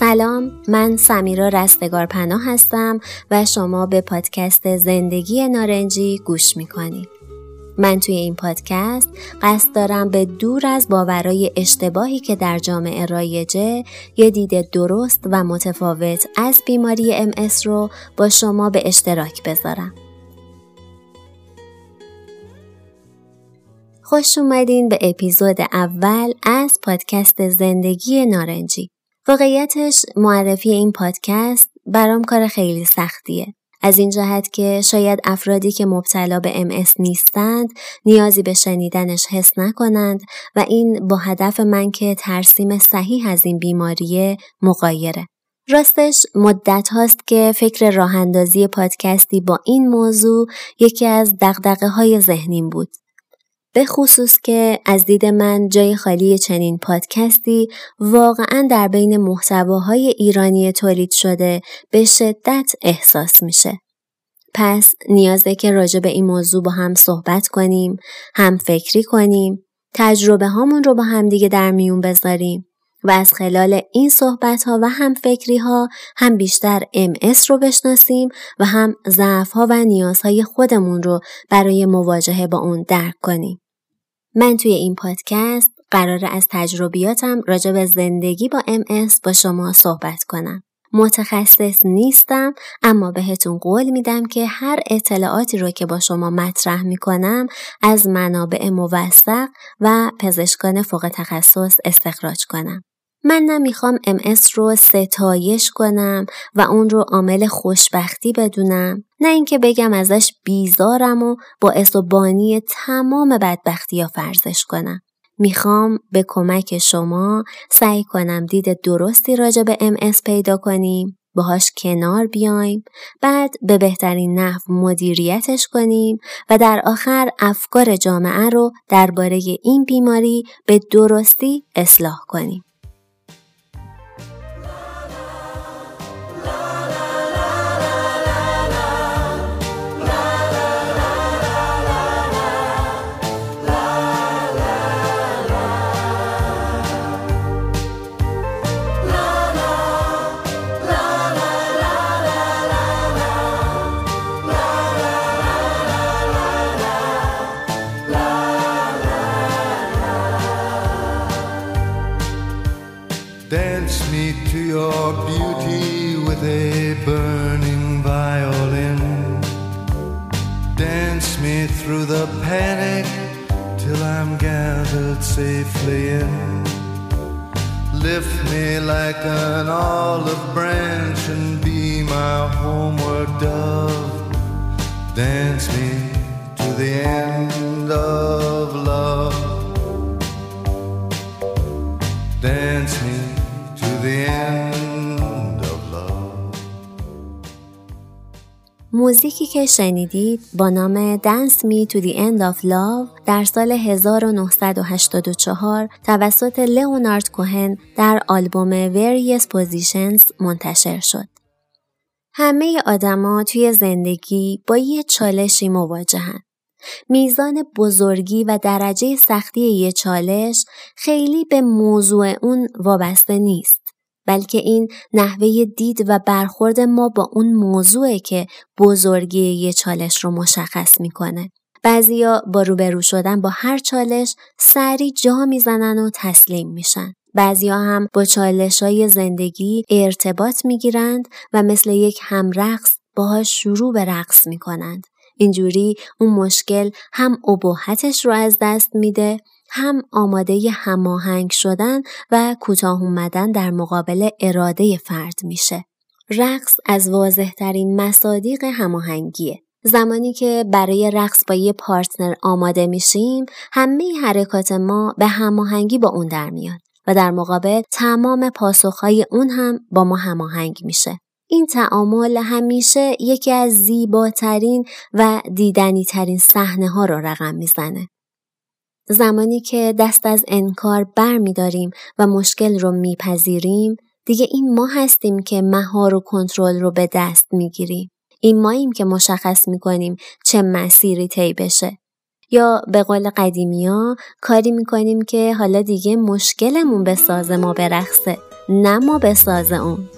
سلام من سمیرا رستگار پناه هستم و شما به پادکست زندگی نارنجی گوش می‌کنید. من توی این پادکست قصد دارم به دور از باورای اشتباهی که در جامعه رایجه یه دید درست و متفاوت از بیماری ام رو با شما به اشتراک بذارم. خوش اومدین به اپیزود اول از پادکست زندگی نارنجی. واقعیتش معرفی این پادکست برام کار خیلی سختیه. از این جهت که شاید افرادی که مبتلا به ام نیستند نیازی به شنیدنش حس نکنند و این با هدف من که ترسیم صحیح از این بیماریه مقایره. راستش مدت هاست که فکر راه اندازی پادکستی با این موضوع یکی از دقدقه های ذهنیم بود. به خصوص که از دید من جای خالی چنین پادکستی واقعا در بین محتواهای ایرانی تولید شده به شدت احساس میشه. پس نیازه که راجع به این موضوع با هم صحبت کنیم، هم فکری کنیم، تجربه هامون رو با هم دیگه در میون بذاریم و از خلال این صحبت ها و هم فکری ها هم بیشتر MS رو بشناسیم و هم ضعف ها و نیازهای خودمون رو برای مواجهه با اون درک کنیم. من توی این پادکست قرار از تجربیاتم راجع به زندگی با MS با شما صحبت کنم. متخصص نیستم اما بهتون قول میدم که هر اطلاعاتی رو که با شما مطرح می‌کنم از منابع موثق و پزشکان فوق تخصص استخراج کنم. من نمی‌خوام MS رو ستایش کنم و اون رو عامل خوشبختی بدونم نه اینکه بگم ازش بیزارم و باعث و بانی تمام بدبختی یا فرزش کنم. می‌خوام به کمک شما سعی کنم دید درستی راجع به MS پیدا کنیم باهاش کنار بیایم بعد به بهترین نحو مدیریتش کنیم و در آخر افکار جامعه رو درباره این بیماری به درستی اصلاح کنیم. Olive branch and be my homeward dove. Dance me to the end موزیکی که شنیدید با نام Dance Me to the End of Love در سال 1984 توسط لئونارد کوهن در آلبوم Various Positions منتشر شد. همه آدما توی زندگی با یه چالشی مواجهن. میزان بزرگی و درجه سختی یه چالش خیلی به موضوع اون وابسته نیست. بلکه این نحوه دید و برخورد ما با اون موضوعه که بزرگی یه چالش رو مشخص می‌کنه. بعضیا با روبرو شدن با هر چالش سری جا می‌زنن و تسلیم میشن. بعضیا هم با چالش های زندگی ارتباط می‌گیرند و مثل یک همرقص باهاش شروع به رقص می‌کنند. اینجوری اون مشکل هم ابهتش رو از دست میده هم آماده هماهنگ شدن و کوتاه اومدن در مقابل اراده فرد میشه. رقص از واضحترین مصادیق هماهنگیه. زمانی که برای رقص با یه پارتنر آماده میشیم همه حرکات ما به هماهنگی با اون در میاد و در مقابل تمام پاسخهای اون هم با ما هماهنگ میشه این تعامل همیشه یکی از زیباترین و دیدنی ترین صحنه ها رو رقم می‌زنه زمانی که دست از انکار بر میداریم و مشکل رو میپذیریم دیگه این ما هستیم که مهار و کنترل رو به دست می‌گیریم. این ماییم که مشخص می‌کنیم چه مسیری طی بشه. یا به قول قدیمی ها کاری می‌کنیم که حالا دیگه مشکلمون به ساز ما برخصه نه ما به ساز اون.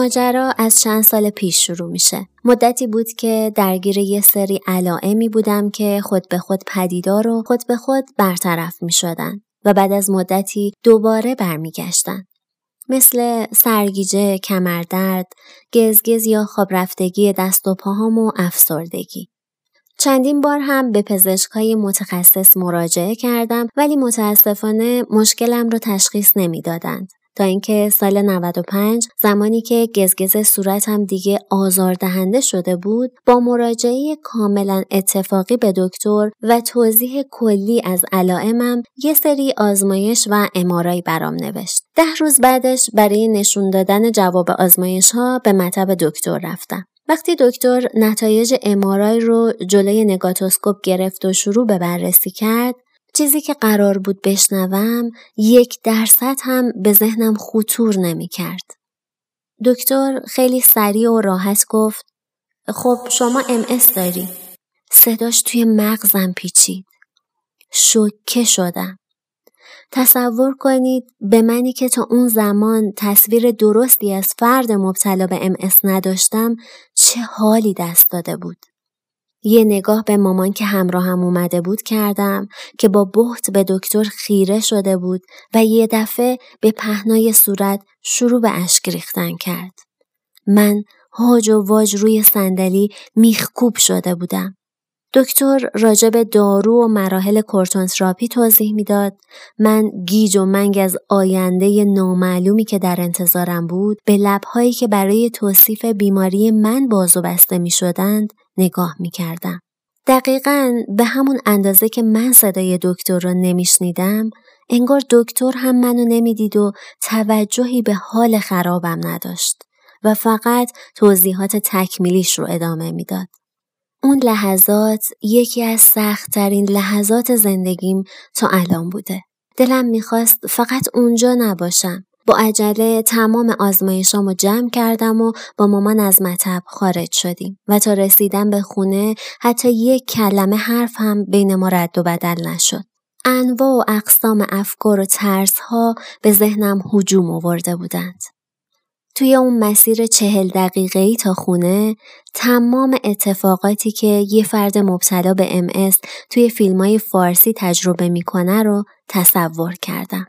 ماجرا از چند سال پیش شروع میشه. مدتی بود که درگیر یه سری علائمی بودم که خود به خود پدیدار و خود به خود برطرف می شدن و بعد از مدتی دوباره برمیگشتن. مثل سرگیجه، کمردرد، گزگز یا خواب رفتگی دست و پاهام و افسردگی. چندین بار هم به پزشکای متخصص مراجعه کردم ولی متاسفانه مشکلم رو تشخیص نمی‌دادند. تا اینکه سال 95 زمانی که گزگز صورتم دیگه آزاردهنده شده بود با مراجعه کاملا اتفاقی به دکتر و توضیح کلی از علائمم یه سری آزمایش و امارای برام نوشت. ده روز بعدش برای نشون دادن جواب آزمایش ها به مطب دکتر رفتم. وقتی دکتر نتایج امارای رو جلوی نگاتوسکوپ گرفت و شروع به بررسی کرد چیزی که قرار بود بشنوم یک درصد هم به ذهنم خطور نمی کرد. دکتر خیلی سریع و راحت گفت خب شما ام داری. صداش توی مغزم پیچید. شکه شدم. تصور کنید به منی که تا اون زمان تصویر درستی از فرد مبتلا به ام نداشتم چه حالی دست داده بود. یه نگاه به مامان که همراهم اومده بود کردم که با بحت به دکتر خیره شده بود و یه دفعه به پهنای صورت شروع به اشک ریختن کرد. من هاج و واج روی صندلی میخکوب شده بودم. دکتر راجب دارو و مراحل کورتونتراپی توضیح می‌داد من گیج و منگ از آینده نامعلومی که در انتظارم بود به لبهایی که برای توصیف بیماری من بازو بسته می شدند نگاه می کردم. دقیقا به همون اندازه که من صدای دکتر را نمیشنیدم انگار دکتر هم منو نمی‌دید و توجهی به حال خرابم نداشت و فقط توضیحات تکمیلیش رو ادامه می‌داد. اون لحظات یکی از سختترین لحظات زندگیم تا الان بوده. دلم می‌خواست فقط اونجا نباشم. با عجله تمام آزمایشامو جمع کردم و با مامان از مطب خارج شدیم و تا رسیدن به خونه حتی یک کلمه حرف هم بین ما رد و بدل نشد. انواع و اقسام افکار و ترسها به ذهنم هجوم آورده بودند. توی اون مسیر چهل دقیقه ای تا خونه تمام اتفاقاتی که یه فرد مبتلا به ام توی فیلم های فارسی تجربه می‌کنه رو تصور کردم.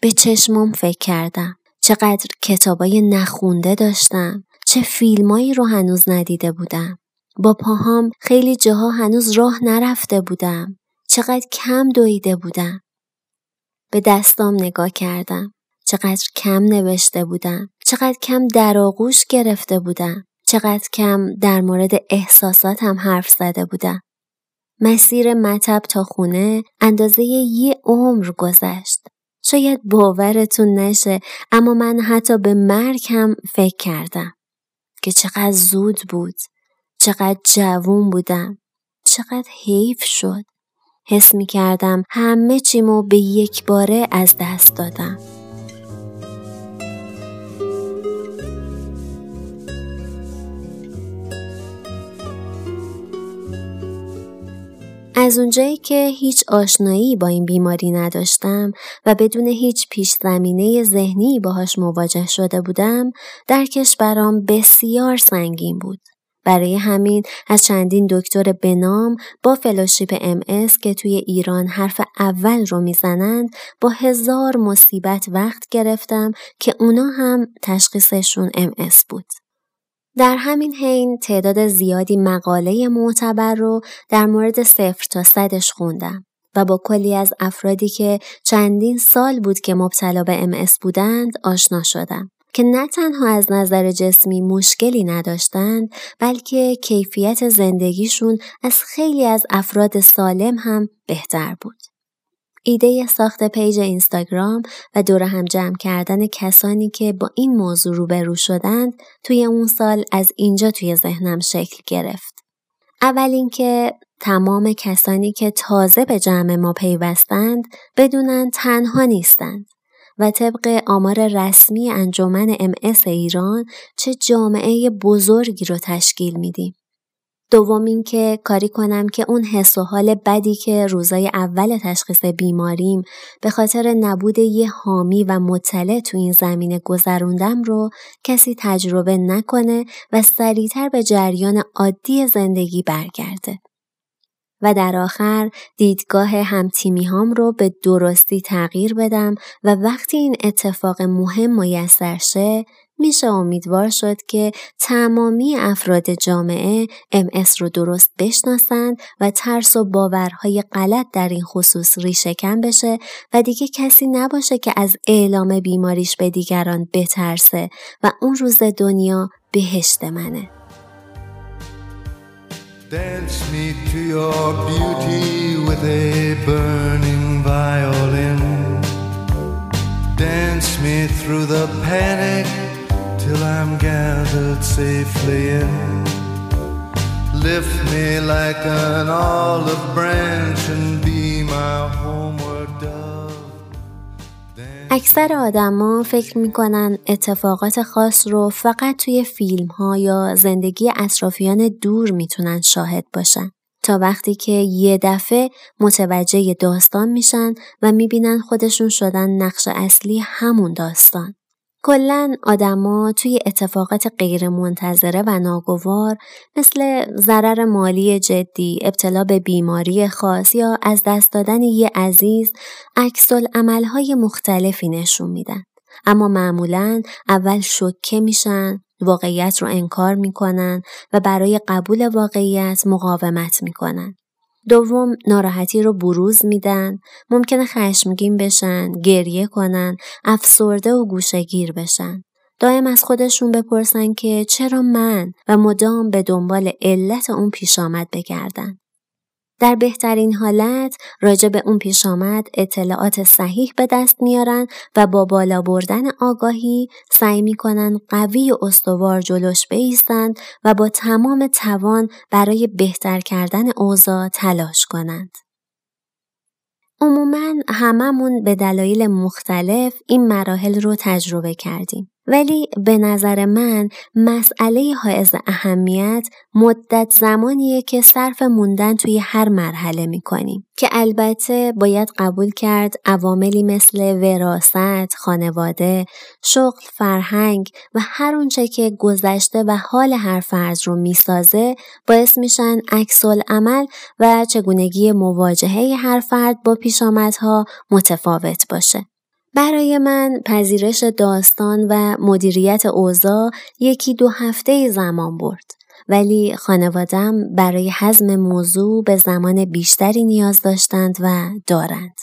به چشمم فکر کردم. چقدر کتابای نخونده داشتم. چه فیلمایی رو هنوز ندیده بودم. با پاهام خیلی جاها هنوز راه نرفته بودم. چقدر کم دویده بودم. به دستام نگاه کردم. چقدر کم نوشته بودم. چقدر کم در آغوش گرفته بودم. چقدر کم در مورد احساساتم حرف زده بودم. مسیر مطب تا خونه اندازه یه عمر گذشت. شاید باورتون نشه اما من حتی به مرگ هم فکر کردم که چقدر زود بود چقدر جوون بودم چقدر حیف شد حس می کردم همه چیمو به یک باره از دست دادم از اونجایی که هیچ آشنایی با این بیماری نداشتم و بدون هیچ پیش زمینه ذهنی باهاش مواجه شده بودم درکش برام بسیار سنگین بود. برای همین از چندین دکتر بنام با فلوشیپ ام که توی ایران حرف اول رو می‌زنند با هزار مصیبت وقت گرفتم که اونا هم تشخیصشون ام بود. در همین حین تعداد زیادی مقاله معتبر رو در مورد صفر تا صدش خوندم و با کلی از افرادی که چندین سال بود که مبتلا به ام بودند آشنا شدم که نه تنها از نظر جسمی مشکلی نداشتند بلکه کیفیت زندگیشون از خیلی از افراد سالم هم بهتر بود. ایده ساخت پیج اینستاگرام و دور هم جمع کردن کسانی که با این موضوع روبرو شدند توی اون سال از اینجا توی ذهنم شکل گرفت. اول اینکه تمام کسانی که تازه به جمع ما پیوستند بدونن تنها نیستند و طبق آمار رسمی انجمن ام ایران چه جامعه بزرگی رو تشکیل میدیم. دوم اینکه کاری کنم که اون حس و حال بدی که روزای اول تشخیص بیماریم به خاطر نبود یه حامی و مطلع تو این زمینه گذروندم رو کسی تجربه نکنه و سریعتر به جریان عادی زندگی برگرده. و در آخر دیدگاه همتیمی هام رو به درستی تغییر بدم و وقتی این اتفاق مهم میسر شه میشه امیدوار شد که تمامی افراد جامعه MS رو درست بشناسند و ترس و باورهای غلط در این خصوص ریشهکن بشه و دیگه کسی نباشه که از اعلام بیماریش به دیگران بترسه و اون روز دنیا بهشت منه. Dance me to your beauty with a burning violin. Dance me through the panic till I'm gathered safely in. Lift me like an olive branch and be my homeward dove. اکثر آدما فکر می‌کنن اتفاقات خاص رو فقط توی فیلم ها یا زندگی اطرافیان دور می‌تونن شاهد باشن. تا وقتی که یه دفعه متوجه داستان میشن و می‌بینن خودشون شدن نقش اصلی همون داستان. کلا آدما توی اتفاقات غیر منتظره و ناگوار مثل ضرر مالی جدی، ابتلا به بیماری خاص یا از دست دادن یه عزیز عکس عملهای مختلفی نشون میدن. اما معمولا اول شکه میشن، واقعیت رو انکار می‌کنن و برای قبول واقعیت مقاومت می‌کنن. دوم ناراحتی رو بروز میدن ممکنه خشمگین بشن گریه کنن افسرده و گوشگیر بشن. دائم از خودشون بپرسن که چرا من و مدام به دنبال علت اون پیش آمد بگردن؟ در بهترین حالت راجع به اون پیش آمد اطلاعات صحیح به دست میارن و با بالا بردن آگاهی سعی می‌کنن قوی و استوار جلوش بیستند و با تمام توان برای بهتر کردن اوضاع تلاش کنند. عموما هممون به دلایل مختلف این مراحل رو تجربه کردیم. ولی به نظر من مسئله حائز اهمیت مدت زمانیه که صرف موندن توی هر مرحله می‌کنیم که البته باید قبول کرد عواملی مثل وراست، خانواده، شغل، فرهنگ و هر اونچه که گذشته و حال هر فرد رو می‌سازه باعث میشن عکس عمل و چگونگی مواجهه هر فرد با پیشامدها متفاوت باشه. برای من پذیرش داستان و مدیریت اوضاع یکی دو هفته زمان برد. ولی خانوادم برای حزم موضوع به زمان بیشتری نیاز داشتند و دارند.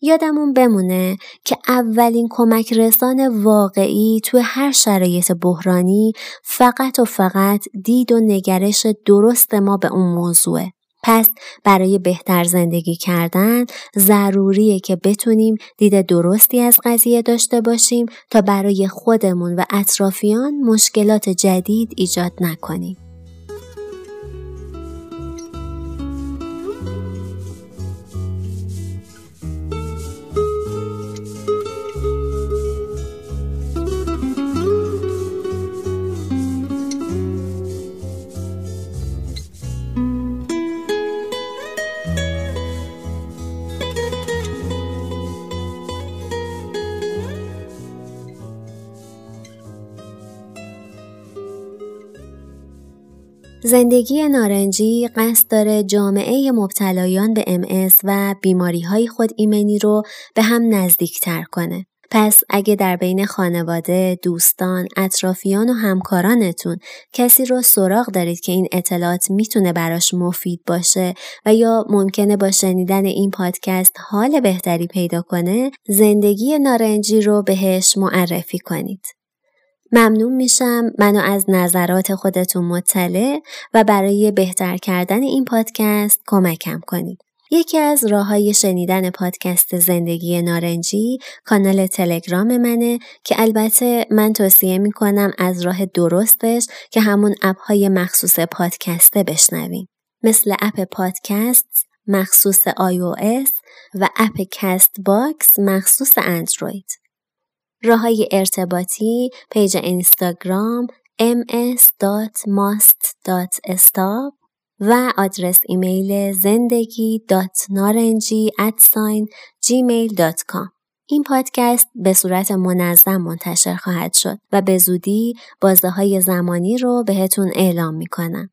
یادمون بمونه که اولین کمک رسان واقعی تو هر شرایط بحرانی فقط و فقط دید و نگرش درست ما به اون موضوعه. پس برای بهتر زندگی کردن ضروریه که بتونیم دید درستی از قضیه داشته باشیم تا برای خودمون و اطرافیان مشکلات جدید ایجاد نکنیم. زندگی نارنجی قصد داره جامعه مبتلایان به MS و بیماری های خود ایمنی رو به هم نزدیکتر کنه. پس اگه در بین خانواده، دوستان، اطرافیان و همکارانتون کسی رو سراغ دارید که این اطلاعات می‌تونه براش مفید باشه و یا ممکنه با شنیدن این پادکست حال بهتری پیدا کنه، زندگی نارنجی رو بهش معرفی کنید. ممنون میشم منو از نظرات خودتون مطلع و برای بهتر کردن این پادکست کمکم کنید. یکی از راه های شنیدن پادکست زندگی نارنجی کانال تلگرام منه که البته من توصیه می‌کنم از راه درستش که همون اپ های مخصوص پادکسته بشنویم. مثل اپ پادکست مخصوص iOS و اپ کست باکس مخصوص اندروید. راه های ارتباطی page اینستاگرام ms.mast.stop و آدرس ایمیل زندگی نارنجی این پادکست به صورت منظم منتشر خواهد شد و به زودی بازه های زمانی رو بهتون اعلام می‌کنم.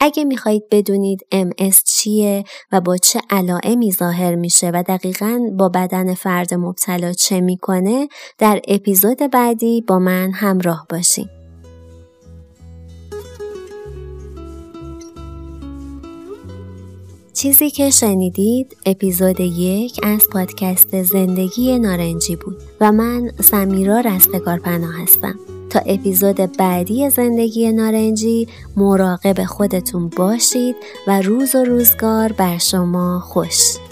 اگه می‌خواهید بدونید MS چیه و با چه علائمی ظاهر میشه و دقیقا با بدن فرد مبتلا چه می‌کنه در اپیزود بعدی با من همراه باشین. چیزی که شنیدید اپیزود یک از پادکست زندگی نارنجی بود و من سمیرا رستگار پناه هستم تا اپیزود بعدی زندگی نارنجی مراقب خودتون باشید و روز و روزگار بر شما خوش.